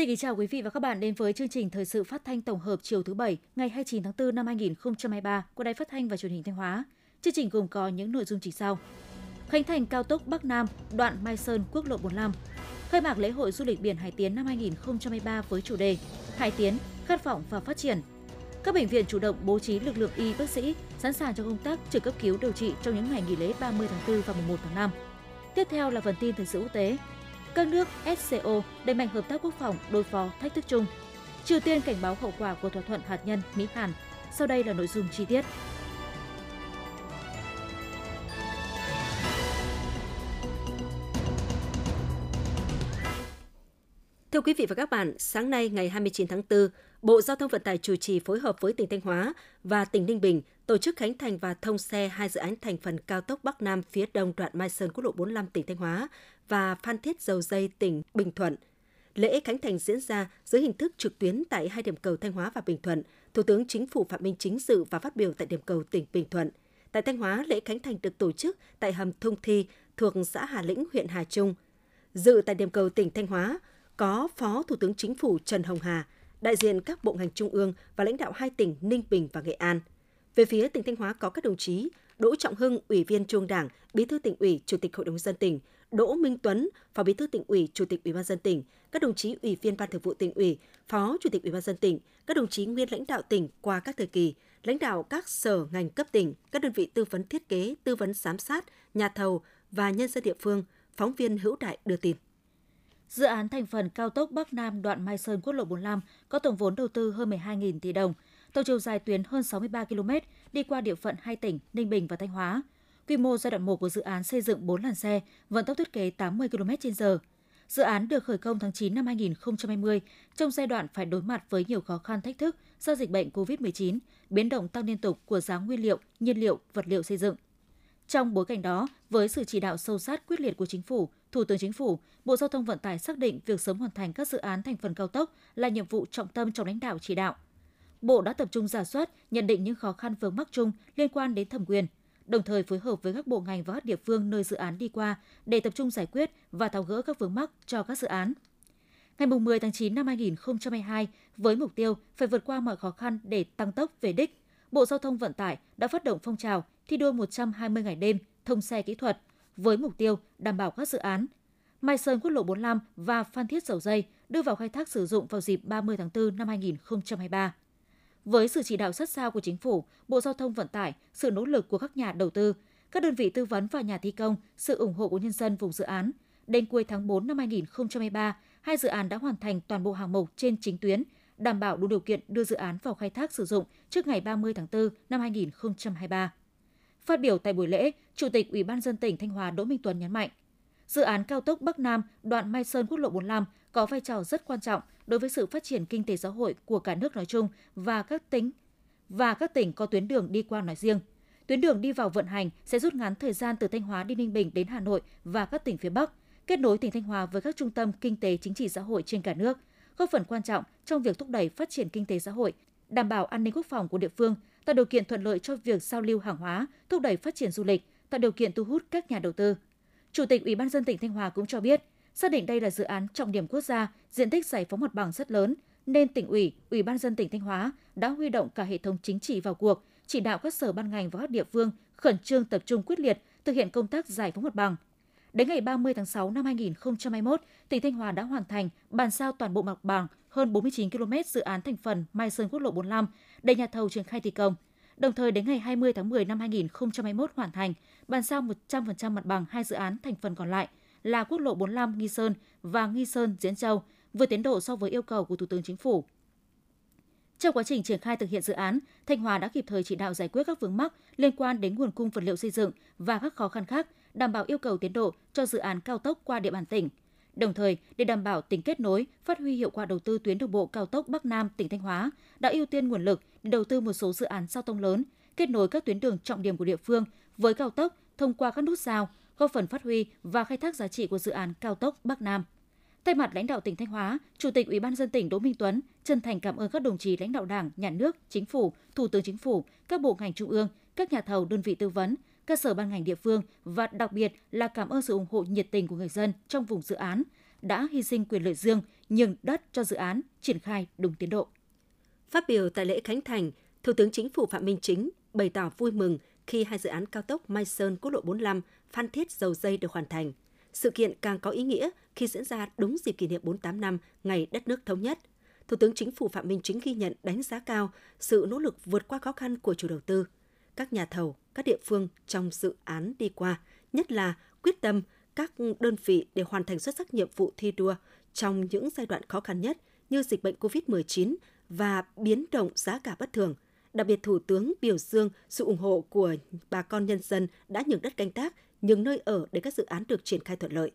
Xin kính chào quý vị và các bạn đến với chương trình thời sự phát thanh tổng hợp chiều thứ Bảy ngày 29 tháng 4 năm 2023 của Đài Phát thanh và Truyền hình Thanh Hóa. Chương trình gồm có những nội dung chỉ sau. Khánh thành cao tốc Bắc Nam, đoạn Mai Sơn, quốc lộ 45. Khai mạc lễ hội du lịch biển Hải Tiến năm 2023 với chủ đề Hải Tiến, khát vọng và phát triển. Các bệnh viện chủ động bố trí lực lượng y bác sĩ sẵn sàng cho công tác trực cấp cứu điều trị trong những ngày nghỉ lễ 30 tháng 4 và 1 tháng 5. Tiếp theo là phần tin thời sự quốc tế. Các nước SCO đẩy mạnh hợp tác quốc phòng đối phó thách thức chung. Triều Tiên cảnh báo hậu quả của thỏa thuận hạt nhân Mỹ-Hàn. Sau đây là nội dung chi tiết. Thưa quý vị và các bạn, sáng nay ngày 29 tháng 4, Bộ Giao thông Vận tải chủ trì phối hợp với tỉnh Thanh Hóa và tỉnh Ninh Bình tổ chức khánh thành và thông xe hai dự án thành phần cao tốc Bắc Nam phía đông đoạn Mai Sơn quốc lộ 45 tỉnh Thanh Hóa và Phan Thiết Dầu Dây tỉnh Bình Thuận. Lễ khánh thành diễn ra dưới hình thức trực tuyến tại hai điểm cầu Thanh Hóa và Bình Thuận. Thủ tướng Chính phủ Phạm Minh Chính dự và phát biểu tại điểm cầu tỉnh Bình Thuận. Tại Thanh Hóa, lễ khánh thành được tổ chức tại hầm Thông Thi thuộc xã Hà Lĩnh, huyện Hà Trung. Dự tại điểm cầu tỉnh Thanh Hóa có Phó Thủ tướng Chính phủ Trần Hồng Hà, đại diện các bộ ngành trung ương và lãnh đạo hai tỉnh Ninh Bình và Nghệ An. Về phía tỉnh Thanh Hóa có các đồng chí Đỗ Trọng Hưng, Ủy viên Trung Đảng, Bí thư tỉnh ủy, Chủ tịch Hội đồng dân tỉnh, Đỗ Minh Tuấn, Phó Bí thư tỉnh ủy, Chủ tịch Ủy ban dân tỉnh, các đồng chí Ủy viên Ban Thường vụ tỉnh ủy, Phó Chủ tịch Ủy ban dân tỉnh, các đồng chí nguyên lãnh đạo tỉnh qua các thời kỳ, lãnh đạo các sở ngành cấp tỉnh, các đơn vị tư vấn thiết kế, tư vấn giám sát, nhà thầu và nhân dân địa phương, phóng viên Hữu Đại đưa tin. Dự án thành phần cao tốc Bắc Nam đoạn Mai Sơn quốc lộ 45 có tổng vốn đầu tư hơn 12.000 tỷ đồng, tổng chiều dài tuyến hơn 63 km, đi qua địa phận hai tỉnh Ninh Bình và Thanh Hóa. Quy mô giai đoạn 1 của dự án xây dựng 4 làn xe, vận tốc thiết kế 80 km/h. Dự án được khởi công tháng 9 năm 2020 trong giai đoạn phải đối mặt với nhiều khó khăn thách thức do dịch bệnh COVID-19, biến động tăng liên tục của giá nguyên liệu, nhiên liệu, vật liệu xây dựng. Trong bối cảnh đó, với sự chỉ đạo sâu sát quyết liệt của chính phủ, Thủ tướng Chính phủ, Bộ Giao thông Vận tải xác định việc sớm hoàn thành các dự án thành phần cao tốc là nhiệm vụ trọng tâm trong lãnh đạo chỉ đạo. Bộ đã tập trung giả soát, nhận định những khó khăn vướng mắc chung liên quan đến thẩm quyền, đồng thời phối hợp với các bộ ngành và các địa phương nơi dự án đi qua để tập trung giải quyết và tháo gỡ các vướng mắc cho các dự án. Ngày 10 tháng 9 năm 2022, với mục tiêu phải vượt qua mọi khó khăn để tăng tốc về đích, Bộ Giao thông Vận tải đã phát động phong trào thi đua 120 ngày đêm thông xe kỹ thuật với mục tiêu đảm bảo các dự án Mai Sơn quốc lộ 45 và Phan Thiết Dầu Dây đưa vào khai thác sử dụng vào dịp 30 tháng 4 năm 2023. Với sự chỉ đạo sát sao của chính phủ, Bộ Giao thông Vận tải, sự nỗ lực của các nhà đầu tư, các đơn vị tư vấn và nhà thi công, sự ủng hộ của nhân dân vùng dự án, đến cuối tháng 4 năm 2023, hai dự án đã hoàn thành toàn bộ hạng mục trên chính tuyến, đảm bảo đủ điều kiện đưa dự án vào khai thác sử dụng trước ngày 30 tháng 4 năm 2023. Phát biểu tại buổi lễ, Chủ tịch Ủy ban dân tỉnh Thanh Hóa Đỗ Minh Tuấn nhấn mạnh, dự án cao tốc Bắc Nam đoạn Mai Sơn quốc lộ 45 có vai trò rất quan trọng đối với sự phát triển kinh tế xã hội của cả nước nói chung và các tỉnh và các tỉnh có tuyến đường đi qua nói riêng. Tuyến đường đi vào vận hành sẽ rút ngắn thời gian từ Thanh Hóa đi Ninh Bình đến Hà Nội và các tỉnh phía Bắc, kết nối tỉnh Thanh Hóa với các trung tâm kinh tế chính trị xã hội trên cả nước, góp phần quan trọng trong việc thúc đẩy phát triển kinh tế xã hội, đảm bảo an ninh quốc phòng của địa phương, tạo điều kiện thuận lợi cho việc giao lưu hàng hóa, thúc đẩy phát triển du lịch, tạo điều kiện thu hút các nhà đầu tư. Chủ tịch Ủy ban dân tỉnh Thanh Hóa cũng cho biết, xác định đây là dự án trọng điểm quốc gia, diện tích giải phóng mặt bằng rất lớn, nên tỉnh ủy, Ủy ban dân tỉnh Thanh Hóa đã huy động cả hệ thống chính trị vào cuộc, chỉ đạo các sở ban ngành và các địa phương khẩn trương tập trung quyết liệt thực hiện công tác giải phóng mặt bằng. Đến ngày 30 tháng 6 năm 2021, tỉnh Thanh Hóa đã hoàn thành bàn giao toàn bộ mặt bằng hơn 49 km dự án thành phần Mai Sơn quốc lộ 45 để nhà thầu triển khai thi công. Đồng thời đến ngày 20 tháng 10 năm 2021 hoàn thành, bàn giao 100% mặt bằng hai dự án thành phần còn lại là quốc lộ 45 Nghi Sơn và Nghi Sơn Diễn Châu, vượt tiến độ so với yêu cầu của Thủ tướng Chính phủ. Trong quá trình triển khai thực hiện dự án, Thanh Hóa đã kịp thời chỉ đạo giải quyết các vướng mắc liên quan đến nguồn cung vật liệu xây dựng và các khó khăn khác, đảm bảo yêu cầu tiến độ cho dự án cao tốc qua địa bàn tỉnh. Đồng thời, để đảm bảo tính kết nối, phát huy hiệu quả đầu tư tuyến đường bộ cao tốc Bắc Nam tỉnh Thanh Hóa, đã ưu tiên nguồn lực để đầu tư một số dự án giao thông lớn, kết nối các tuyến đường trọng điểm của địa phương với cao tốc thông qua các nút giao, góp phần phát huy và khai thác giá trị của dự án cao tốc Bắc Nam. Thay mặt lãnh đạo tỉnh Thanh Hóa, Chủ tịch Ủy ban dân tỉnh Đỗ Minh Tuấn chân thành cảm ơn các đồng chí lãnh đạo Đảng, Nhà nước, Chính phủ, Thủ tướng Chính phủ, các bộ ngành trung ương, các nhà thầu đơn vị tư vấn, cơ sở ban ngành địa phương và đặc biệt là cảm ơn sự ủng hộ nhiệt tình của người dân trong vùng dự án đã hy sinh quyền lợi riêng, nhường đất cho dự án triển khai đúng tiến độ. Phát biểu tại lễ khánh thành, Thủ tướng Chính phủ Phạm Minh Chính bày tỏ vui mừng khi hai dự án cao tốc Mai Sơn quốc lộ 45 Phan Thiết Dầu Dây được hoàn thành. Sự kiện càng có ý nghĩa khi diễn ra đúng dịp kỷ niệm 48 năm ngày đất nước thống nhất. Thủ tướng Chính phủ Phạm Minh Chính ghi nhận đánh giá cao sự nỗ lực vượt qua khó khăn của chủ đầu tư, các nhà thầu, các địa phương trong dự án đi qua, nhất là quyết tâm các đơn vị để hoàn thành xuất sắc nhiệm vụ thi đua trong những giai đoạn khó khăn nhất như dịch bệnh COVID-19 và biến động giá cả bất thường. Đặc biệt Thủ tướng biểu dương sự ủng hộ của bà con nhân dân đã nhường đất canh tác, nhường nơi ở để các dự án được triển khai thuận lợi.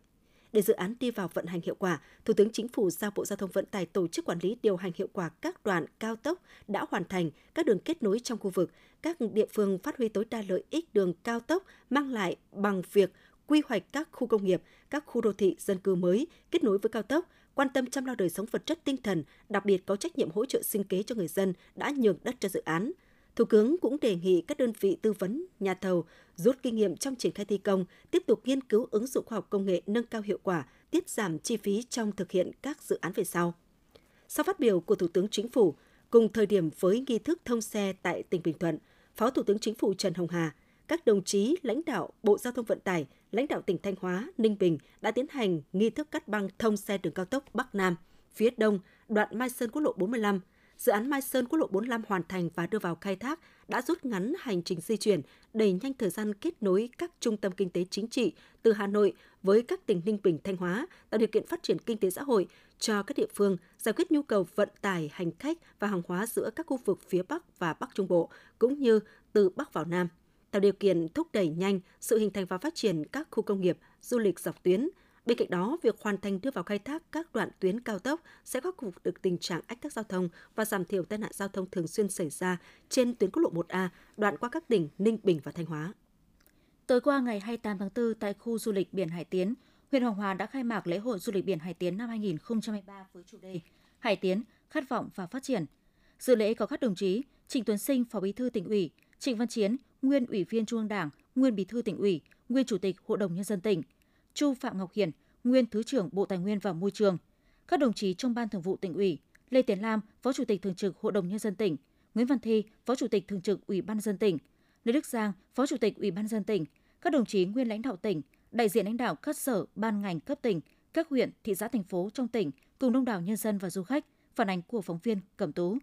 Để dự án đi vào vận hành hiệu quả, Thủ tướng Chính phủ giao Bộ Giao thông Vận tải tổ chức quản lý điều hành hiệu quả các đoạn cao tốc đã hoàn thành, các đường kết nối trong khu vực, các địa phương phát huy tối đa lợi ích đường cao tốc mang lại bằng việc quy hoạch các khu công nghiệp, các khu đô thị dân cư mới kết nối với cao tốc, quan tâm chăm lo đời sống vật chất tinh thần, đặc biệt có trách nhiệm hỗ trợ sinh kế cho người dân đã nhường đất cho dự án. Thủ tướng cũng đề nghị các đơn vị tư vấn, nhà thầu rút kinh nghiệm trong triển khai thi công, tiếp tục nghiên cứu ứng dụng khoa học công nghệ nâng cao hiệu quả, tiết giảm chi phí trong thực hiện các dự án về sau. Sau phát biểu của Thủ tướng Chính phủ, cùng thời điểm với nghi thức thông xe tại tỉnh Bình Thuận, Phó Thủ tướng Chính phủ Trần Hồng Hà, các đồng chí lãnh đạo Bộ Giao thông Vận tải, lãnh đạo tỉnh Thanh Hóa, Ninh Bình đã tiến hành nghi thức cắt băng thông xe đường cao tốc Bắc Nam, phía đông, đoạn Mai Sơn quốc lộ 45. Dự án Mai Sơn quốc lộ 45 hoàn thành và đưa vào khai thác đã rút ngắn hành trình di chuyển, đẩy nhanh thời gian kết nối các trung tâm kinh tế chính trị từ Hà Nội với các tỉnh Ninh Bình, Thanh Hóa, tạo điều kiện phát triển kinh tế xã hội cho các địa phương, giải quyết nhu cầu vận tải hành khách và hàng hóa giữa các khu vực phía Bắc và Bắc Trung Bộ, cũng như từ Bắc vào Nam tạo điều kiện thúc đẩy nhanh sự hình thành và phát triển các khu công nghiệp, du lịch dọc tuyến. Bên cạnh đó, việc hoàn thành đưa vào khai thác các đoạn tuyến cao tốc sẽ khắc phục được tình trạng ách tắc giao thông và giảm thiểu tai nạn giao thông thường xuyên xảy ra trên tuyến quốc lộ 1A, đoạn qua các tỉnh Ninh Bình và Thanh Hóa. Tối qua ngày 28 tháng 4 tại khu du lịch biển Hải Tiến, huyện Hoàng Hóa đã khai mạc lễ hội du lịch biển Hải Tiến năm 2023 với chủ đề Hải Tiến, khát vọng và phát triển. Dự lễ có các đồng chí Trịnh Tuấn Sinh, Phó Bí thư tỉnh ủy, Trịnh Văn Chiến, nguyên Ủy viên Trung ương Đảng, nguyên Bí thư tỉnh ủy, nguyên Chủ tịch Hội đồng nhân dân tỉnh, Chu Phạm Ngọc Hiển, nguyên Thứ trưởng Bộ Tài nguyên và Môi trường, các đồng chí trong Ban Thường vụ tỉnh ủy, Lê Tiến Lam, Phó Chủ tịch Thường trực Hội đồng nhân dân tỉnh, Nguyễn Văn Thi, Phó Chủ tịch Thường trực Ủy ban dân tỉnh, Lê Đức Giang, Phó Chủ tịch Ủy ban dân tỉnh, các đồng chí nguyên lãnh đạo tỉnh, đại diện lãnh đạo các sở, ban ngành cấp tỉnh, các huyện, thị xã thành phố trong tỉnh cùng đông đảo nhân dân và du khách, phản ánh của phóng viên Cẩm Tú.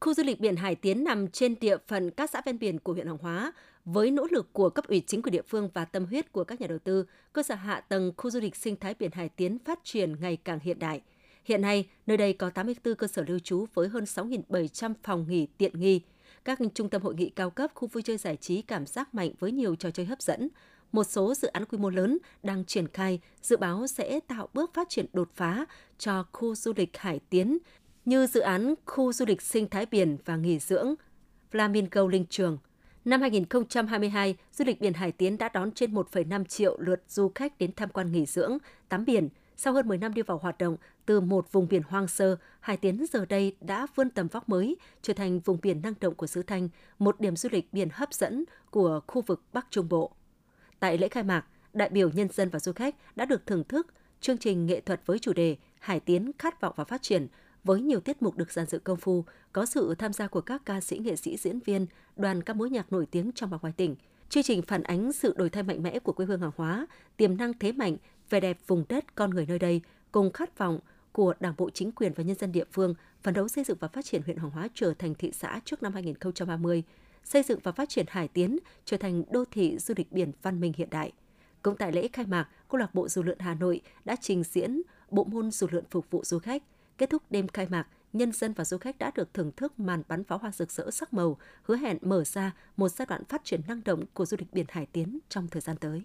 Khu du lịch biển Hải Tiến nằm trên địa phận các xã ven biển của huyện Hoàng Hóa. Với nỗ lực của cấp ủy chính quyền địa phương và tâm huyết của các nhà đầu tư, cơ sở hạ tầng khu du lịch sinh thái biển Hải Tiến phát triển ngày càng hiện đại. Hiện nay, nơi đây có 84 cơ sở lưu trú với hơn 6.700 phòng nghỉ tiện nghi, các trung tâm hội nghị cao cấp, khu vui chơi giải trí cảm giác mạnh với nhiều trò chơi hấp dẫn. Một số dự án quy mô lớn đang triển khai, dự báo sẽ tạo bước phát triển đột phá cho khu du lịch Hải Tiến như dự án khu du lịch sinh thái biển và nghỉ dưỡng Flamingo Linh Trường. Năm 2022, du lịch biển Hải Tiến đã đón trên 1,5 triệu lượt du khách đến tham quan nghỉ dưỡng, tắm biển. Sau hơn 10 năm đi vào hoạt động, từ một vùng biển hoang sơ, Hải Tiến giờ đây đã vươn tầm vóc mới, trở thành vùng biển năng động của xứ Thanh, một điểm du lịch biển hấp dẫn của khu vực Bắc Trung Bộ. Tại lễ khai mạc, đại biểu nhân dân và du khách đã được thưởng thức chương trình nghệ thuật với chủ đề Hải Tiến khát vọng và phát triển – với nhiều tiết mục được dàn dựng công phu, có sự tham gia của các ca sĩ, nghệ sĩ, diễn viên, đoàn các mối nhạc nổi tiếng trong và ngoài tỉnh. Chương trình phản ánh sự đổi thay mạnh mẽ của quê hương hàng hóa, tiềm năng thế mạnh, vẻ đẹp vùng đất con người nơi đây, cùng khát vọng của Đảng bộ chính quyền và nhân dân địa phương phấn đấu xây dựng và phát triển huyện Hoàng Hóa trở thành thị xã trước năm 2030, xây dựng và phát triển Hải Tiến trở thành đô thị du lịch biển văn minh hiện đại. Cũng tại lễ khai mạc, câu lạc bộ dù lượn Hà Nội đã trình diễn bộ môn dù lượn phục vụ du khách – Kết thúc đêm khai mạc, nhân dân và du khách đã được thưởng thức màn bắn pháo hoa rực rỡ sắc màu, hứa hẹn mở ra một giai đoạn phát triển năng động của du lịch biển Hải Tiến trong thời gian tới.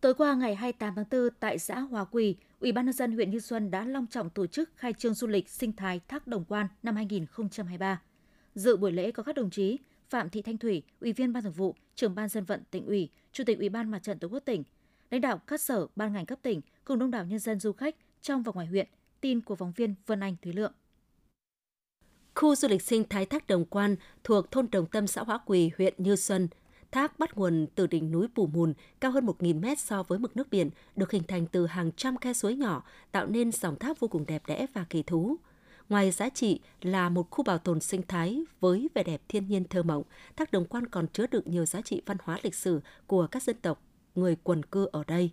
Tối qua ngày 28 tháng 4 tại xã Hòa Quỳ, Ủy ban nhân dân huyện Như Xuân đã long trọng tổ chức khai trương du lịch sinh thái Thác Đồng Quan năm 2023. Dự buổi lễ có các đồng chí Phạm Thị Thanh Thủy, Ủy viên Ban Thường vụ, Trưởng ban dân vận tỉnh ủy, Chủ tịch Ủy ban Mặt trận Tổ quốc tỉnh, lãnh đạo các sở, ban ngành cấp tỉnh cùng đông đảo nhân dân du khách trong và ngoài huyện Tin của phóng viên Vân Anh Thúy Lượng. Khu du lịch sinh thái Thác Đồng Quan thuộc thôn Đồng Tâm, xã Hóa Quỳ, huyện Như Xuân, Thác bắt nguồn từ đỉnh núi Pù Mùn, cao hơn 1.000 mét so với mực nước biển, được hình thành từ hàng trăm khe suối nhỏ, tạo nên dòng thác vô cùng đẹp đẽ và kỳ thú. Ngoài giá trị là một khu bảo tồn sinh thái với vẻ đẹp thiên nhiên thơ mộng, Thác Đồng Quan còn chứa đựng nhiều giá trị văn hóa lịch sử của các dân tộc, người quần cư ở đây.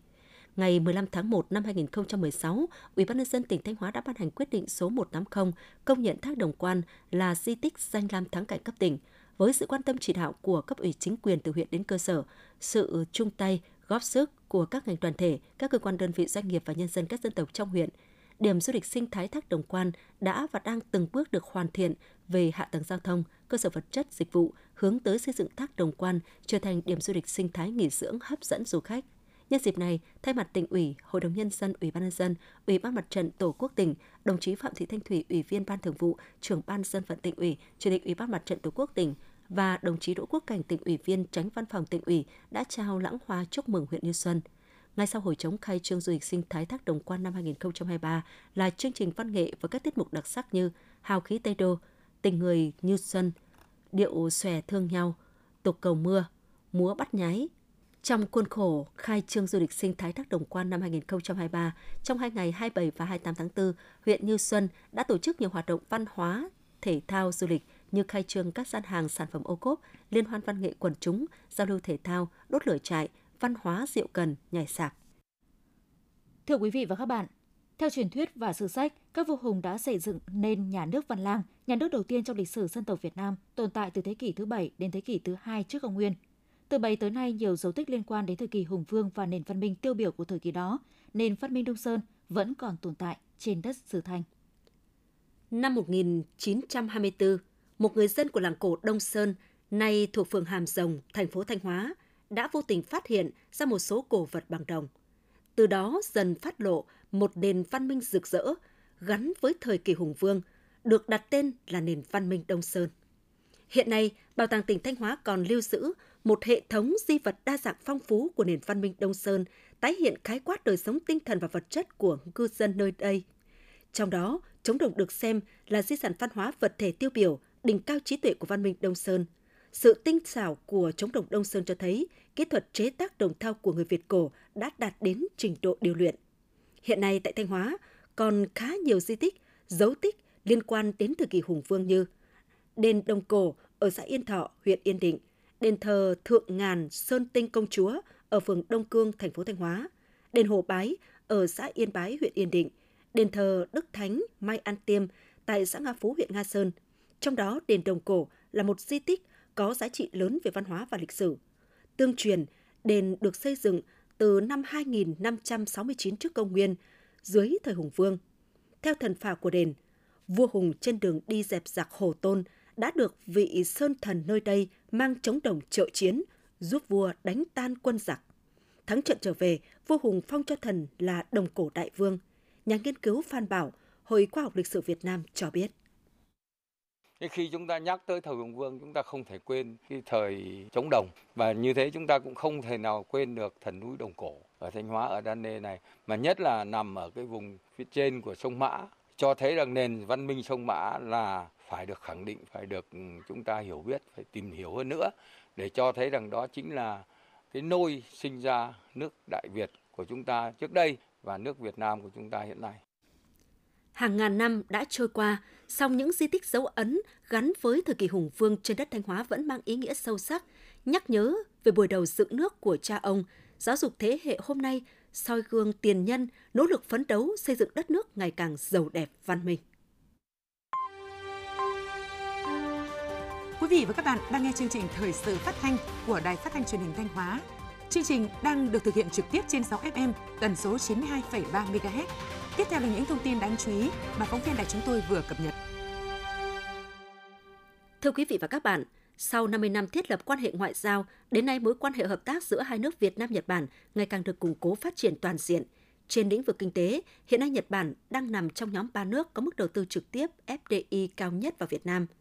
Ngày 15 tháng 1 năm 2016, Ủy ban nhân dân tỉnh Thanh Hóa đã ban hành quyết định số 180 công nhận Thác Đồng Quan là di tích danh lam thắng cảnh cấp tỉnh với sự quan tâm chỉ đạo của cấp ủy chính quyền từ huyện đến cơ sở, sự chung tay, góp sức của các ngành đoàn thể, các cơ quan đơn vị doanh nghiệp và nhân dân các dân tộc trong huyện, điểm du lịch sinh thái Thác Đồng Quan đã và đang từng bước được hoàn thiện về hạ tầng giao thông, cơ sở vật chất, dịch vụ, hướng tới xây dựng Thác Đồng Quan trở thành điểm du lịch sinh thái nghỉ dưỡng hấp dẫn du khách. Nhân dịp này, thay mặt tỉnh ủy, Hội đồng nhân dân, Ủy ban nhân dân, Ủy ban mặt trận Tổ quốc tỉnh, đồng chí Phạm Thị Thanh Thủy, Ủy viên Ban Thường vụ, trưởng Ban dân vận tỉnh ủy, Chủ tịch Ủy ban mặt trận Tổ quốc tỉnh và đồng chí Đỗ Quốc Cảnh, tỉnh ủy viên, tránh văn phòng tỉnh ủy đã trao lãng hoa chúc mừng huyện Như Xuân. Ngay sau hồi chống khai trương du lịch sinh thái Thác Đồng Quan năm 2023 là chương trình văn nghệ với các tiết mục đặc sắc như Hào khí Tây Đô, Tình người như xuân, Điệu xòe thương nhau, Tục cầu mưa, Múa bắt nhái, trong khuôn khổ khai trương du lịch sinh thái Thác Đồng Quan năm 2023, trong hai ngày 27 và 28 tháng 4, huyện Như Xuân đã tổ chức nhiều hoạt động văn hóa, thể thao, du lịch như khai trương các gian hàng sản phẩm ô cốp, liên hoan văn nghệ quần chúng, giao lưu thể thao, đốt lửa trại, văn hóa rượu cần, nhảy sạp. Thưa quý vị và các bạn, theo truyền thuyết và sử sách, các vua hùng đã xây dựng nên nhà nước Văn Lang, nhà nước đầu tiên trong lịch sử dân tộc Việt Nam, tồn tại từ thế kỷ thứ 7 đến thế kỷ thứ 2 trước công nguyên. Từ bấy tới nay, nhiều dấu tích liên quan đến thời kỳ hùng vương và nền văn minh tiêu biểu của thời kỳ đó, nền văn minh Đông Sơn vẫn còn tồn tại trên đất Sử Thanh. Năm 1924, một người dân của làng cổ Đông Sơn, nay thuộc phường Hàm Rồng, thành phố Thanh Hóa, đã vô tình phát hiện ra một số cổ vật bằng đồng. Từ đó dần phát lộ một nền văn minh rực rỡ gắn với thời kỳ hùng vương, được đặt tên là nền văn minh Đông Sơn. Hiện nay, Bảo tàng tỉnh Thanh Hóa còn lưu giữ một hệ thống di vật đa dạng phong phú của nền văn minh Đông Sơn, tái hiện khái quát đời sống tinh thần và vật chất của cư dân nơi đây. Trong đó, trống đồng được xem là di sản văn hóa vật thể tiêu biểu, đỉnh cao trí tuệ của văn minh Đông Sơn. Sự tinh xảo của trống đồng Đông Sơn cho thấy kỹ thuật chế tác đồng thau của người Việt cổ đã đạt đến trình độ điều luyện. Hiện nay tại Thanh Hóa còn khá nhiều di tích, dấu tích liên quan đến thời kỳ hùng vương như đền Đông Cổ ở xã Yên Thọ, huyện Yên Định, đền thờ Thượng Ngàn Sơn Tinh Công Chúa ở phường Đông Cương, thành phố Thanh Hóa, đền Hồ Bái ở xã Yên Bái, huyện Yên Định, đền thờ Đức Thánh Mai An Tiêm tại xã Nga Phú, huyện Nga Sơn. Trong đó, đền Đồng Cổ là một di tích có giá trị lớn về văn hóa và lịch sử. Tương truyền, đền được xây dựng từ năm 2569 trước công nguyên, dưới thời Hùng Vương. Theo thần phả của đền, vua Hùng trên đường đi dẹp giặc Hồ Tôn đã được vị sơn thần nơi đây mang chống đồng trợ chiến, giúp vua đánh tan quân giặc. Thắng trận trở về, vua Hùng phong cho thần là đồng cổ đại vương. Nhà nghiên cứu Phan Bảo, Hội Khoa học Lịch sử Việt Nam cho biết. Khi chúng ta nhắc tới thời Hùng Vương, chúng ta không thể quên cái thời chống đồng. Và như thế chúng ta cũng không thể nào quên được thần núi Đồng Cổ ở Thanh Hóa, ở Đan Nê này. Mà nhất là nằm ở cái vùng phía trên của sông Mã, cho thấy rằng nền văn minh sông Mã là phải được khẳng định, phải được ừ, chúng ta hiểu biết, phải tìm hiểu hơn nữa để cho thấy rằng đó chính là cái nôi sinh ra nước Đại Việt của chúng ta trước đây và nước Việt Nam của chúng ta hiện nay. Hàng ngàn năm đã trôi qua, song những di tích dấu ấn gắn với thời kỳ hùng vương trên đất Thanh Hóa vẫn mang ý nghĩa sâu sắc, nhắc nhớ về buổi đầu dựng nước của cha ông, giáo dục thế hệ hôm nay soi gương tiền nhân, nỗ lực phấn đấu xây dựng đất nước ngày càng giàu đẹp văn minh. Quý vị và các bạn đang nghe chương trình Thời sự phát thanh của Đài Phát thanh Truyền hình Thanh Hóa. Chương trình đang được thực hiện trực tiếp trên 6 FM tần số 92,3 MHz. Tiếp theo là những thông tin đáng chú ý mà phóng viên đài chúng tôi vừa cập nhật. Thưa quý vị và các bạn, sau 50 năm thiết lập quan hệ ngoại giao, đến nay mối quan hệ hợp tác giữa hai nước Việt Nam Nhật Bản ngày càng được củng cố phát triển toàn diện. Trên lĩnh vực kinh tế, hiện nay Nhật Bản đang nằm trong nhóm ba nước có mức đầu tư trực tiếp FDI cao nhất vào Việt Nam –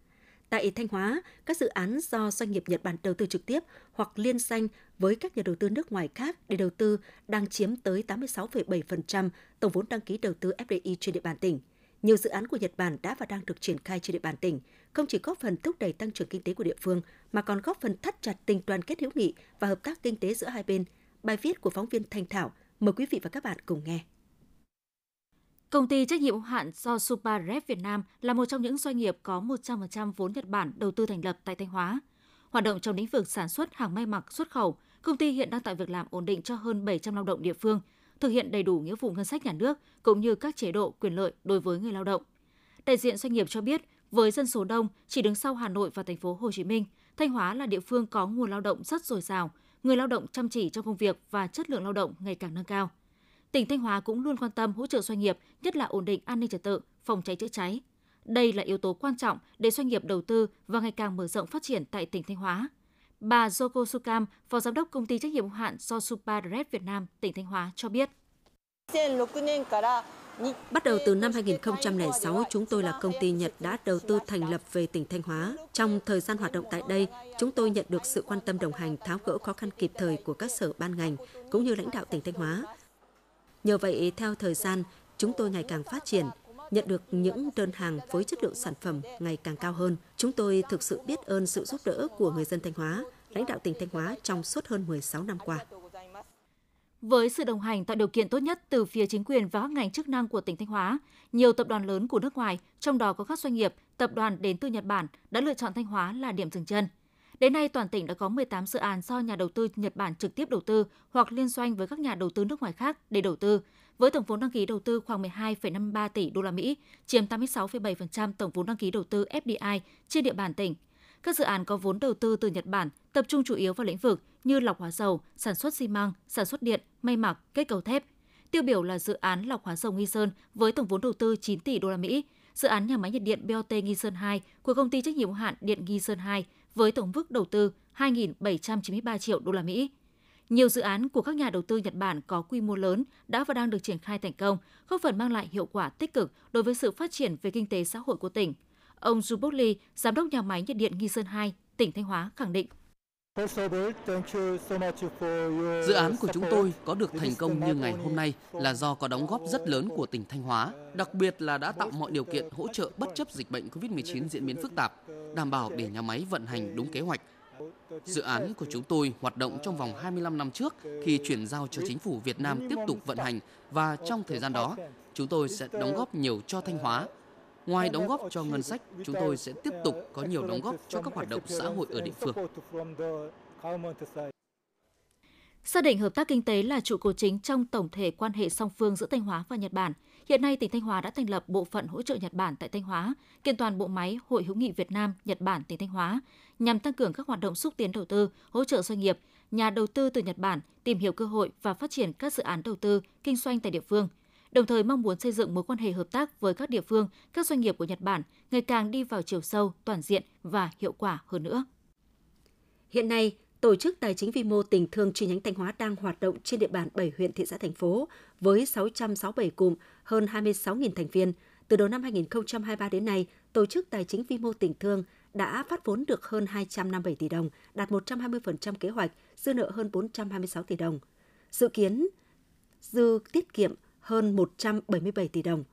Tại Thanh Hóa, các dự án do doanh nghiệp Nhật Bản đầu tư trực tiếp hoặc liên danh với các nhà đầu tư nước ngoài khác để đầu tư đang chiếm tới 86,7% tổng vốn đăng ký đầu tư FDI trên địa bàn tỉnh. Nhiều dự án của Nhật Bản đã và đang được triển khai trên địa bàn tỉnh, không chỉ góp phần thúc đẩy tăng trưởng kinh tế của địa phương mà còn góp phần thắt chặt tình đoàn kết hữu nghị và hợp tác kinh tế giữa hai bên. Bài viết của phóng viên Thanh Thảo mời quý vị và các bạn cùng nghe. Công ty trách nhiệm hữu hạn do Suparep Việt Nam là một trong những doanh nghiệp có 100% vốn Nhật Bản đầu tư thành lập tại Thanh Hóa. Hoạt động trong lĩnh vực sản xuất hàng may mặc xuất khẩu, công ty hiện đang tạo việc làm ổn định cho hơn 700 lao động địa phương, thực hiện đầy đủ nghĩa vụ ngân sách nhà nước cũng như các chế độ quyền lợi đối với người lao động. Đại diện doanh nghiệp cho biết, với dân số đông, chỉ đứng sau Hà Nội và thành phố Hồ Chí Minh, Thanh Hóa là địa phương có nguồn lao động rất dồi dào, người lao động chăm chỉ trong công việc và chất lượng lao động ngày càng nâng cao. Tỉnh Thanh Hóa cũng luôn quan tâm hỗ trợ doanh nghiệp, nhất là ổn định an ninh trật tự, phòng cháy chữa cháy. Đây là yếu tố quan trọng để doanh nghiệp đầu tư và ngày càng mở rộng phát triển tại tỉnh Thanh Hóa. Bà Joko Sukam, Phó Giám đốc Công ty trách nhiệm hữu hạn do Red Việt Nam, tỉnh Thanh Hóa cho biết. Bắt đầu từ năm 2006, chúng tôi là công ty Nhật đã đầu tư thành lập về tỉnh Thanh Hóa. Trong thời gian hoạt động tại đây, chúng tôi nhận được sự quan tâm đồng hành tháo gỡ khó khăn kịp thời của các sở ban ngành cũng như lãnh đạo tỉnh Thanh Hóa. Nhờ vậy, theo thời gian, chúng tôi ngày càng phát triển, nhận được những đơn hàng với chất lượng sản phẩm ngày càng cao hơn. Chúng tôi thực sự biết ơn sự giúp đỡ của người dân Thanh Hóa, lãnh đạo tỉnh Thanh Hóa trong suốt hơn 16 năm qua. Với sự đồng hành tạo điều kiện tốt nhất từ phía chính quyền và các ngành chức năng của tỉnh Thanh Hóa, nhiều tập đoàn lớn của nước ngoài, trong đó có các doanh nghiệp, tập đoàn đến từ Nhật Bản đã lựa chọn Thanh Hóa là điểm dừng chân. Đến nay, toàn tỉnh đã có 18 dự án do nhà đầu tư Nhật Bản trực tiếp đầu tư hoặc liên doanh với các nhà đầu tư nước ngoài khác để đầu tư, với tổng vốn đăng ký đầu tư khoảng 12,53 tỷ đô la Mỹ, chiếm 86,7% tổng vốn đăng ký đầu tư FDI trên địa bàn tỉnh. Các dự án có vốn đầu tư từ Nhật Bản tập trung chủ yếu vào lĩnh vực như lọc hóa dầu, sản xuất xi măng, sản xuất điện, may mặc, kết cấu thép. Tiêu biểu là dự án lọc hóa dầu Nghi Sơn với tổng vốn đầu tư 9 tỷ đô la Mỹ, dự án nhà máy nhiệt điện BOT Nghi Sơn 2 của công ty trách nhiệm hữu hạn Điện Nghi Sơn 2 với tổng mức đầu tư 2.793 triệu đô la Mỹ. Nhiều dự án của các nhà đầu tư Nhật Bản có quy mô lớn đã và đang được triển khai thành công, góp phần mang lại hiệu quả tích cực đối với sự phát triển về kinh tế xã hội của tỉnh. Ông Jubok Lee, giám đốc nhà máy nhiệt điện Nghi Sơn 2, tỉnh Thanh Hóa khẳng định. Dự án của chúng tôi có được thành công như ngày hôm nay là do có đóng góp rất lớn của tỉnh Thanh Hóa, đặc biệt là đã tạo mọi điều kiện hỗ trợ bất chấp dịch bệnh COVID-19 diễn biến phức tạp, đảm bảo để nhà máy vận hành đúng kế hoạch. Dự án của chúng tôi hoạt động trong vòng 25 năm trước khi chuyển giao cho chính phủ Việt Nam tiếp tục vận hành và trong thời gian đó, chúng tôi sẽ đóng góp nhiều cho Thanh Hóa. Ngoài đóng góp cho ngân sách, chúng tôi sẽ tiếp tục có nhiều đóng góp cho các hoạt động xã hội ở địa phương. Xác định hợp tác kinh tế là trụ cột chính trong tổng thể quan hệ song phương giữa Thanh Hóa và Nhật Bản. Hiện nay, tỉnh Thanh Hóa đã thành lập bộ phận hỗ trợ Nhật Bản tại Thanh Hóa, kiện toàn bộ máy Hội hữu nghị Việt Nam Nhật Bản tỉnh Thanh Hóa, nhằm tăng cường các hoạt động xúc tiến đầu tư, hỗ trợ doanh nghiệp, nhà đầu tư từ Nhật Bản tìm hiểu cơ hội và phát triển các dự án đầu tư, kinh doanh tại địa phương. Đồng thời mong muốn xây dựng mối quan hệ hợp tác với các địa phương, các doanh nghiệp của Nhật Bản ngày càng đi vào chiều sâu, toàn diện và hiệu quả hơn nữa. Hiện nay, Tổ chức Tài chính vi mô tỉnh thương chi nhánh Thanh Hóa đang hoạt động trên địa bàn 7 huyện thị xã thành phố với 667 cụm, hơn 26.000 thành viên. Từ đầu năm 2023 đến nay, Tổ chức Tài chính vi mô tỉnh thương đã phát vốn được hơn 257 tỷ đồng, đạt 120% kế hoạch, dư nợ hơn 426 tỷ đồng. Dự kiến dư tiết kiệm hơn 177 tỷ đồng.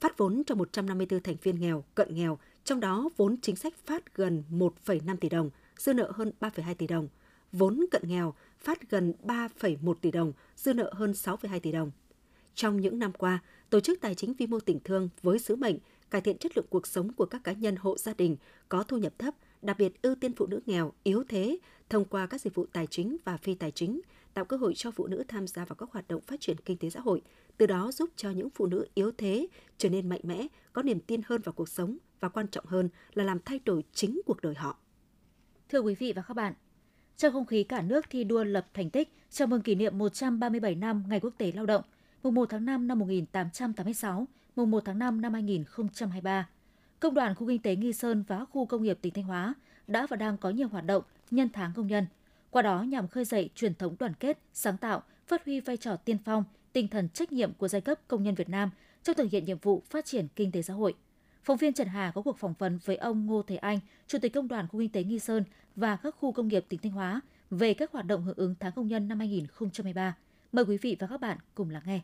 Phát vốn cho 154 thành viên nghèo, cận nghèo, trong đó vốn chính sách phát gần 1,5 tỷ đồng, dư nợ hơn 3,2 tỷ đồng – vốn cận nghèo phát gần 3,1 tỷ đồng, dư nợ hơn 6,2 tỷ đồng. Trong những năm qua, Tổ chức Tài chính Vi mô tỉnh thương với sứ mệnh cải thiện chất lượng cuộc sống của các cá nhân hộ gia đình có thu nhập thấp, đặc biệt ưu tiên phụ nữ nghèo, yếu thế thông qua các dịch vụ tài chính và phi tài chính, tạo cơ hội cho phụ nữ tham gia vào các hoạt động phát triển kinh tế xã hội, từ đó giúp cho những phụ nữ yếu thế trở nên mạnh mẽ, có niềm tin hơn vào cuộc sống và quan trọng hơn là làm thay đổi chính cuộc đời họ. Thưa quý vị và các bạn, trong không khí cả nước thi đua lập thành tích chào mừng kỷ niệm 137 năm Ngày Quốc tế Lao động, mùng 1 tháng 5 năm 1886, mùng 1 tháng 5 năm 2023. Công đoàn khu kinh tế Nghi Sơn và khu công nghiệp tỉnh Thanh Hóa đã và đang có nhiều hoạt động nhân tháng công nhân. Qua đó nhằm khơi dậy truyền thống đoàn kết, sáng tạo, phát huy vai trò tiên phong, tinh thần trách nhiệm của giai cấp công nhân Việt Nam trong thực hiện nhiệm vụ phát triển kinh tế xã hội – Phóng viên Trần Hà có cuộc phỏng vấn với ông Ngô Thế Anh, Chủ tịch Công đoàn Khu Kinh tế Nghi Sơn và các khu công nghiệp tỉnh Thanh Hóa về các hoạt động hưởng ứng tháng công nhân năm 2023. Mời quý vị và các bạn cùng lắng nghe.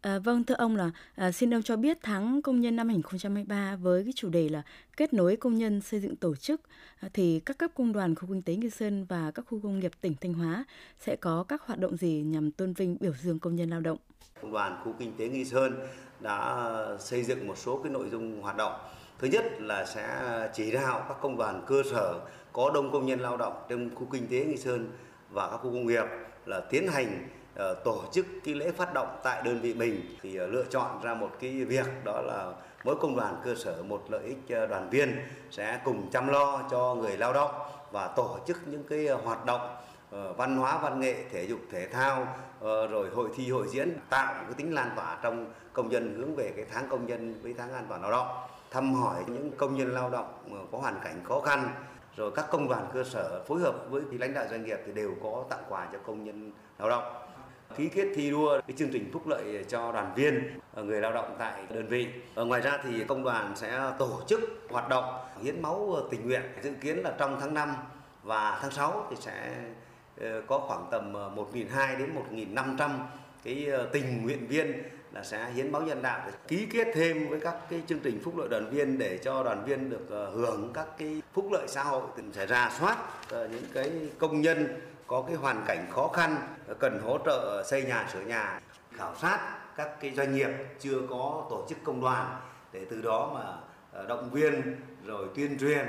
À, vâng, thưa ông là à, xin ông cho biết tháng công nhân năm 2023 với cái chủ đề là kết nối công nhân xây dựng tổ chức à, thì các cấp công đoàn khu kinh tế Nghi Sơn và các khu công nghiệp tỉnh Thanh Hóa sẽ có các hoạt động gì nhằm tôn vinh biểu dương công nhân lao động? Công đoàn khu kinh tế Nghi Sơn đã xây dựng một số cái nội dung hoạt động. Thứ nhất là sẽ chỉ đạo các công đoàn cơ sở có đông công nhân lao động trong khu kinh tế Nghi Sơn và các khu công nghiệp là tiến hành Ờ, tổ chức cái lễ phát động tại đơn vị mình thì ờ, lựa chọn ra một cái việc đó là mỗi công đoàn cơ sở một lợi ích ờ, đoàn viên sẽ cùng chăm lo cho người lao động và tổ chức những cái hoạt động văn hóa, văn nghệ, thể dục, thể thao rồi hội thi, hội diễn tạo cái tính lan tỏa trong công nhân hướng về cái tháng công nhân với tháng an toàn lao động, thăm hỏi những công nhân lao động có hoàn cảnh khó khăn. Rồi các công đoàn cơ sở phối hợp với lãnh đạo doanh nghiệp thì đều có tặng quà cho công nhân lao động ký kết thi đua, cái chương trình phúc lợi cho đoàn viên ờ, người lao động tại đơn vị. Ở ngoài ra thì công đoàn sẽ tổ chức hoạt động hiến máu ờ, tình nguyện, dự kiến là trong tháng 5 và tháng 6 thì sẽ có khoảng tầm 1.200 đến 1.500 cái tình nguyện viên là sẽ hiến máu nhân đạo để ký kết thêm với các cái chương trình phúc lợi đoàn viên để cho đoàn viên được hưởng các cái phúc lợi xã hội sẽ ra soát những cái công nhân có cái hoàn cảnh khó khăn cần hỗ trợ xây nhà sửa nhà khảo sát các cái doanh nghiệp chưa có tổ chức công đoàn để từ đó mà ờ, động viên rồi tuyên truyền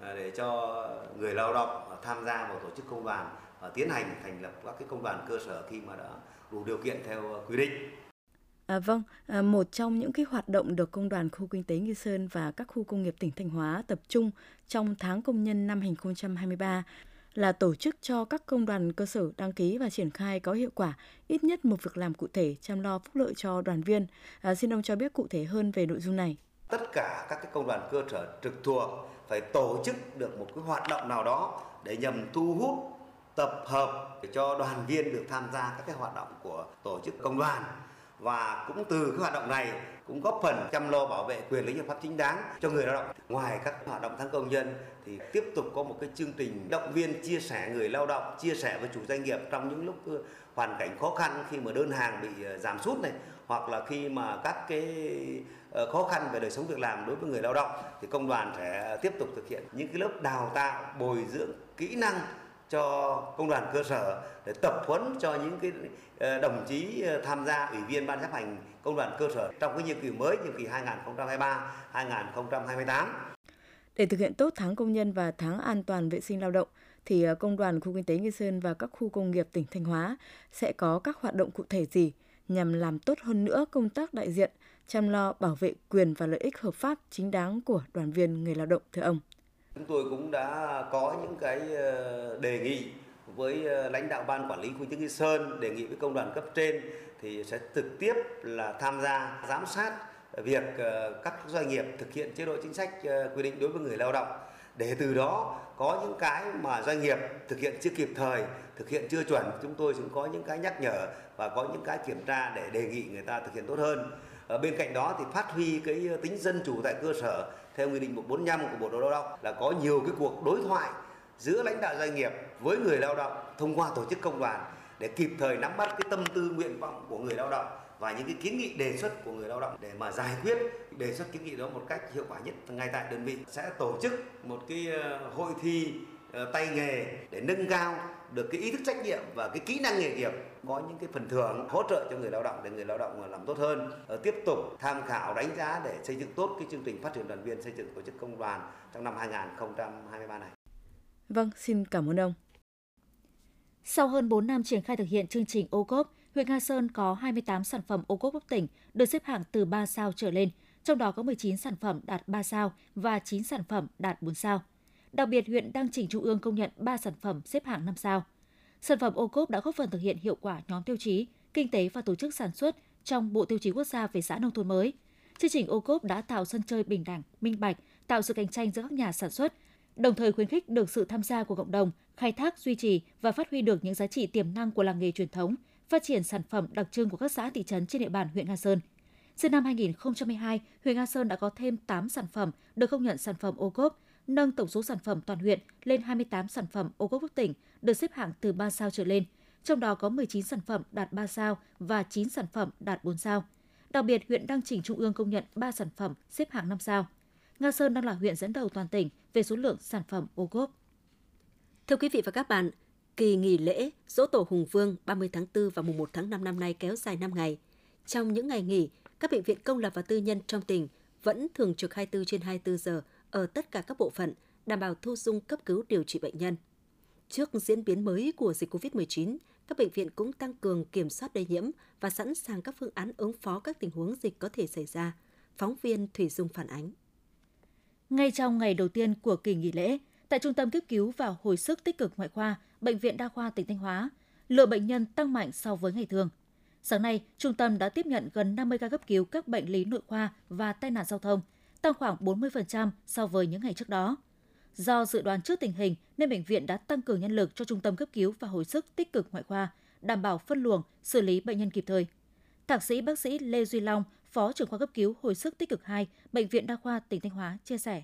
ờ, để cho người lao động tham gia vào tổ chức công đoàn và tiến hành thành lập các cái công đoàn cơ sở khi mà đã đủ điều kiện theo quy định. À, vâng, à, một trong những cái hoạt động được công đoàn khu kinh tế Nghi Sơn và các khu công nghiệp tỉnh Thanh Hóa tập trung trong tháng công nhân năm 2023 là tổ chức cho các công đoàn cơ sở đăng ký và triển khai có hiệu quả ít nhất một việc làm cụ thể chăm lo phúc lợi cho đoàn viên. À, xin ông cho biết cụ thể hơn về nội dung này. Tất cả các cái công đoàn cơ sở trực thuộc phải tổ chức được một cái hoạt động nào đó để nhằm thu hút tập hợp để cho đoàn viên được tham gia các cái hoạt động của tổ chức công đoàn và cũng từ cái hoạt động này cũng góp phần chăm lo bảo vệ quyền lợi ích hợp pháp chính đáng cho người lao động. Ngoài các hoạt động tháng công nhân thì tiếp tục có một cái chương trình động viên chia sẻ người lao động, chia sẻ với chủ doanh nghiệp trong những lúc hoàn cảnh khó khăn khi mà đơn hàng bị ờ, giảm sút này hoặc là khi mà các cái ờ, khó khăn về đời sống việc làm đối với người lao động thì công đoàn sẽ tiếp tục thực hiện những cái lớp đào tạo bồi dưỡng kỹ năng cho công đoàn cơ sở để tập huấn cho những cái ờ, đồng chí ờ, tham gia ủy viên ban chấp hành công đoàn cơ sở trong cái nhiệm kỳ mới nhiệm kỳ 2023 2028. Để thực hiện tốt tháng công nhân và tháng an toàn vệ sinh lao động thì ờ, công đoàn khu kinh tế Nghi Sơn và các khu công nghiệp tỉnh Thanh Hóa sẽ có các hoạt động cụ thể gì nhằm làm tốt hơn nữa công tác đại diện, chăm lo bảo vệ quyền và lợi ích hợp pháp chính đáng của đoàn viên người lao động thưa ông. Chúng tôi cũng đã có những cái ờ, đề nghị với ờ, lãnh đạo ban quản lý khu kinh Nghi Sơn, đề nghị với công đoàn cấp trên thì sẽ trực tiếp là tham gia giám sát việc ờ, các doanh nghiệp thực hiện chế độ chính sách quy định đối với người lao động để từ đó có những cái mà doanh nghiệp thực hiện chưa kịp thời, thực hiện chưa chuẩn, chúng tôi cũng có những cái nhắc nhở và có những cái kiểm tra để đề nghị người ta thực hiện tốt hơn. Ở bên cạnh đó thì phát huy cái tính dân chủ tại cơ sở theo nghị định 145 của Bộ Lao động là có nhiều cái cuộc đối thoại giữa lãnh đạo doanh nghiệp với người lao động thông qua tổ chức công đoàn để kịp thời nắm bắt cái tâm tư nguyện vọng của người lao động và những cái kiến nghị đề xuất của người lao động để mà giải quyết, đề xuất kiến nghị đó một cách hiệu quả nhất ngay tại đơn vị. Sẽ tổ chức một cái ờ, hội thi ờ, tay nghề để nâng cao được cái ý thức trách nhiệm và cái kỹ năng nghề nghiệp có những cái phần thưởng hỗ trợ cho người lao động để người lao động làm tốt hơn ờ, tiếp tục tham khảo đánh giá để xây dựng tốt cái chương trình phát triển đoàn viên xây dựng tổ chức công đoàn trong năm 2023 này. Vâng, xin cảm ơn ông. Sau hơn 4 năm triển khai thực hiện chương trình ô cốp, huyện Nga Sơn có 28 sản phẩm ô cốp cấp tỉnh được xếp hạng từ 3 sao trở lên, trong đó có 19 sản phẩm đạt 3 sao và 9 sản phẩm đạt 4 sao. Đặc biệt, huyện đang trình Trung ương công nhận 3 sản phẩm xếp hạng 5 sao. Sản phẩm ô cốp đã góp phần thực hiện hiệu quả nhóm tiêu chí kinh tế và tổ chức sản xuất trong Bộ Tiêu chí Quốc gia về xã nông thôn mới. Chương trình ô cốp đã tạo sân chơi bình đẳng, minh bạch, tạo sự cạnh tranh giữa các nhà sản xuất, đồng thời khuyến khích được sự tham gia của cộng đồng, khai thác, duy trì và phát huy được những giá trị tiềm năng của làng nghề truyền thống, phát triển sản phẩm đặc trưng của các xã thị trấn trên địa bàn huyện Nga Sơn. Từ năm 2012, huyện Nga Sơn đã có thêm 8 sản phẩm được công nhận sản phẩm ô cốp, nâng tổng số sản phẩm toàn huyện lên 28 sản phẩm ô cốp quốc tỉnh được xếp hạng từ 3 sao trở lên, trong đó có 19 sản phẩm đạt 3 sao và 9 sản phẩm đạt 4 sao. Đặc biệt, huyện đang chỉnh Trung ương công nhận 3 sản phẩm xếp hạng 5 sao. Nga Sơn đang là huyện dẫn đầu toàn tỉnh về số lượng sản phẩm ô cốp. Thưa quý vị và các bạn, kỳ nghỉ lễ Dỗ Tổ Hùng Vương 30 tháng 4 và mùng 1 tháng 5 năm nay kéo dài 5 ngày. Trong những ngày nghỉ, các bệnh viện công lập và tư nhân trong tỉnh vẫn thường trực 24 trên 24 giờ ở tất cả các bộ phận, đảm bảo thu dung cấp cứu điều trị bệnh nhân. Trước diễn biến mới của dịch COVID-19, các bệnh viện cũng tăng cường kiểm soát lây nhiễm và sẵn sàng các phương án ứng phó các tình huống dịch có thể xảy ra. Phóng viên Thủy Dung phản ánh. Ngay trong ngày đầu tiên của kỳ nghỉ lễ, tại Trung tâm cấp cứu và hồi sức tích cực ngoại khoa, Bệnh viện Đa khoa tỉnh Thanh Hóa, lượng bệnh nhân tăng mạnh so với ngày thường. Sáng nay, trung tâm đã tiếp nhận gần 50 ca cấp cứu các bệnh lý nội khoa và tai nạn giao thông, tăng khoảng 40% so với những ngày trước đó. Do dự đoán trước tình hình nên bệnh viện đã tăng cường nhân lực cho trung tâm cấp cứu và hồi sức tích cực ngoại khoa, đảm bảo phân luồng, xử lý bệnh nhân kịp thời. Thạc sĩ bác sĩ Lê Duy Long, Phó trưởng khoa cấp cứu hồi sức tích cực 2, Bệnh viện Đa khoa tỉnh Thanh Hóa chia sẻ.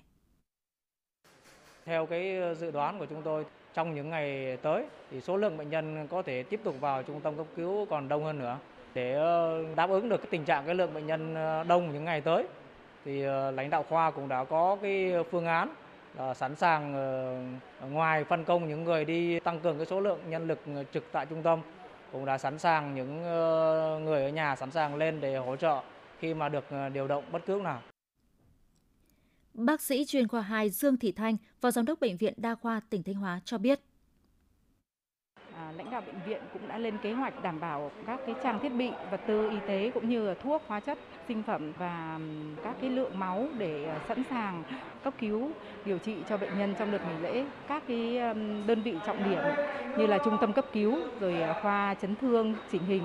Theo cái ờ, dự đoán của chúng tôi, trong những ngày tới thì số lượng bệnh nhân có thể tiếp tục vào trung tâm cấp cứu còn đông hơn nữa để ờ, đáp ứng được cái tình trạng cái lượng bệnh nhân ờ, đông những ngày tới thì lãnh đạo khoa cũng đã có cái phương án Ờ, sẵn sàng ờ, ngoài phân công những người đi tăng cường cái số lượng nhân lực ờ, trực tại trung tâm cũng đã sẵn sàng những người ở nhà sẵn sàng lên để hỗ trợ khi mà được điều động bất cứ lúc nào. Bác sĩ chuyên khoa 2 Dương Thị Thanh, Phó Giám đốc Bệnh viện Đa khoa tỉnh Thanh Hóa cho biết. Lãnh đạo bệnh viện cũng đã lên kế hoạch đảm bảo các cái trang thiết bị, vật tư y tế cũng như là thuốc, hóa chất, sinh phẩm và các cái lượng máu để ờ, sẵn sàng cấp cứu điều trị cho bệnh nhân trong đợt nghỉ lễ. Các cái đơn vị trọng điểm như là trung tâm cấp cứu, rồi ờ, khoa chấn thương, chỉnh hình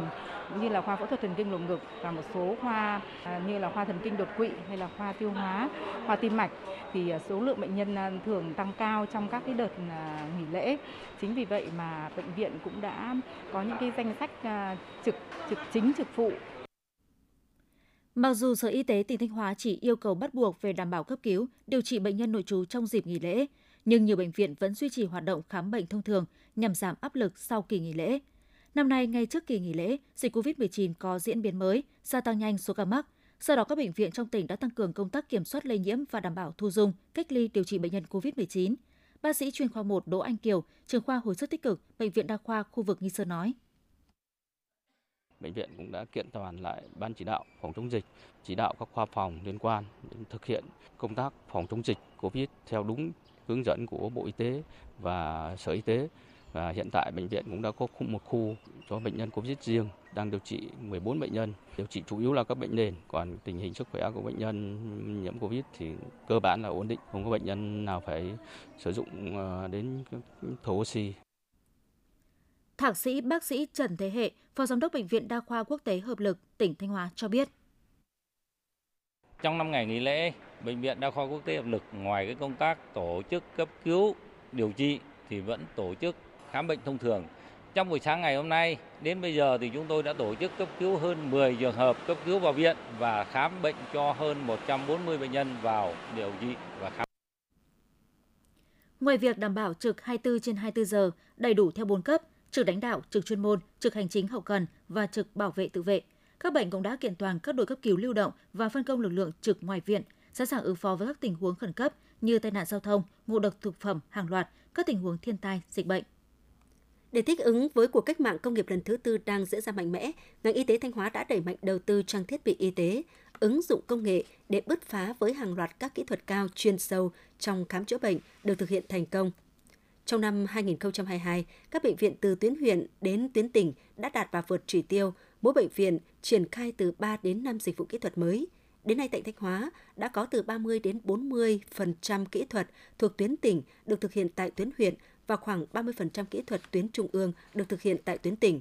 như là khoa phẫu thuật thần kinh lồng ngực và một số khoa à, như là khoa thần kinh đột quỵ hay là khoa tiêu hóa, khoa tim mạch thì à, số lượng bệnh nhân à, thường tăng cao trong các cái đợt nghỉ lễ. Chính vì vậy mà bệnh viện cũng đã có những cái danh sách trực trực chính trực phụ Mặc dù Sở Y tế tỉnh Thanh Hóa chỉ yêu cầu bắt buộc về đảm bảo cấp cứu, điều trị bệnh nhân nội trú trong dịp nghỉ lễ, nhưng nhiều bệnh viện vẫn duy trì hoạt động khám bệnh thông thường nhằm giảm áp lực sau kỳ nghỉ lễ. Năm nay, ngay trước kỳ nghỉ lễ, dịch COVID-19 có diễn biến mới, gia tăng nhanh số ca mắc. Do đó, các bệnh viện trong tỉnh đã tăng cường công tác kiểm soát lây nhiễm và đảm bảo thu dung, cách ly điều trị bệnh nhân COVID-19. Bác sĩ chuyên khoa 1 Đỗ Anh Kiều, trường khoa hồi sức tích cực, Bệnh viện Đa khoa khu vực Nghi Sơn nói bệnh viện cũng đã kiện toàn lại ban chỉ đạo phòng chống dịch, chỉ đạo các khoa phòng liên quan thực hiện công tác phòng chống dịch COVID theo đúng hướng dẫn của Bộ Y tế và Sở Y tế. Và hiện tại bệnh viện cũng đã có một khu cho bệnh nhân COVID riêng đang điều trị 14 bệnh nhân, điều trị chủ yếu là các bệnh nền, còn tình hình sức khỏe của bệnh nhân nhiễm COVID thì cơ bản là ổn định, không có bệnh nhân nào phải sử dụng ờ, đến thở oxy. Thạc sĩ bác sĩ Trần Thế Hệ, Phó Giám đốc Bệnh viện Đa khoa Quốc tế Hợp lực, tỉnh Thanh Hóa cho biết. Trong năm ngày nghỉ lễ, Bệnh viện Đa khoa Quốc tế Hợp lực ngoài cái công tác tổ chức cấp cứu, điều trị thì vẫn tổ chức khám bệnh thông thường. Trong buổi sáng ngày hôm nay, đến bây giờ thì chúng tôi đã tổ chức cấp cứu hơn 10 trường hợp cấp cứu vào viện và khám bệnh cho hơn 140 bệnh nhân vào điều trị và khám. Ngoài việc đảm bảo trực 24 trên 24 giờ, đầy đủ theo 4 cấp, trực lãnh đạo, trực chuyên môn, trực hành chính hậu cần và trực bảo vệ tự vệ. Các bệnh cũng đã kiện toàn các đội cấp cứu lưu động và phân công lực lượng trực ngoài viện, sẵn sàng ứng phó với các tình huống khẩn cấp như tai nạn giao thông, ngộ độc thực phẩm hàng loạt, các tình huống thiên tai, dịch bệnh. Để thích ứng với cuộc cách mạng công nghiệp lần thứ tư đang diễn ra mạnh mẽ, ngành y tế Thanh Hóa đã đẩy mạnh đầu tư trang thiết bị y tế, ứng dụng công nghệ để bứt phá với hàng loạt các kỹ thuật cao chuyên sâu trong khám chữa bệnh được thực hiện thành công. Trong năm 2022, các bệnh viện từ tuyến huyện đến tuyến tỉnh đã đạt và vượt chỉ tiêu, mỗi bệnh viện triển khai từ 3 đến 5 dịch vụ kỹ thuật mới. Đến nay tại Thanh Hóa đã có từ 30 đến 40% kỹ thuật thuộc tuyến tỉnh được thực hiện tại tuyến huyện và khoảng 30% kỹ thuật tuyến trung ương được thực hiện tại tuyến tỉnh.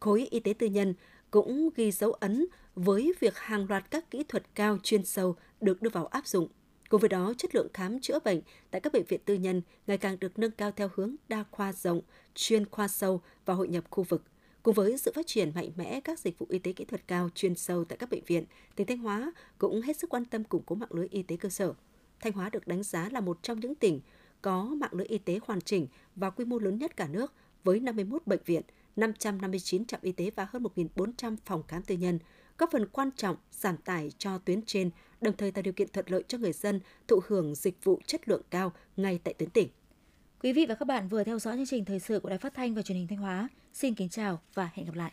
Khối y tế tư nhân cũng ghi dấu ấn với việc hàng loạt các kỹ thuật cao chuyên sâu được đưa vào áp dụng. Cùng với đó, chất lượng khám chữa bệnh tại các bệnh viện tư nhân ngày càng được nâng cao theo hướng đa khoa rộng, chuyên khoa sâu và hội nhập khu vực. Cùng với sự phát triển mạnh mẽ các dịch vụ y tế kỹ thuật cao chuyên sâu tại các bệnh viện, tỉnh Thanh Hóa cũng hết sức quan tâm củng cố mạng lưới y tế cơ sở. Thanh Hóa được đánh giá là một trong những tỉnh có mạng lưới y tế hoàn chỉnh và quy mô lớn nhất cả nước với 51 bệnh viện, 559 trạm y tế và hơn 1.400 phòng khám tư nhân, góp phần quan trọng giảm tải cho tuyến trên, đồng thời tạo điều kiện thuận lợi cho người dân thụ hưởng dịch vụ chất lượng cao ngay tại tuyến tỉnh. Quý vị và các bạn vừa theo dõi chương trình thời sự của Đài Phát thanh và Truyền hình Thanh Hóa. Xin kính chào và hẹn gặp lại.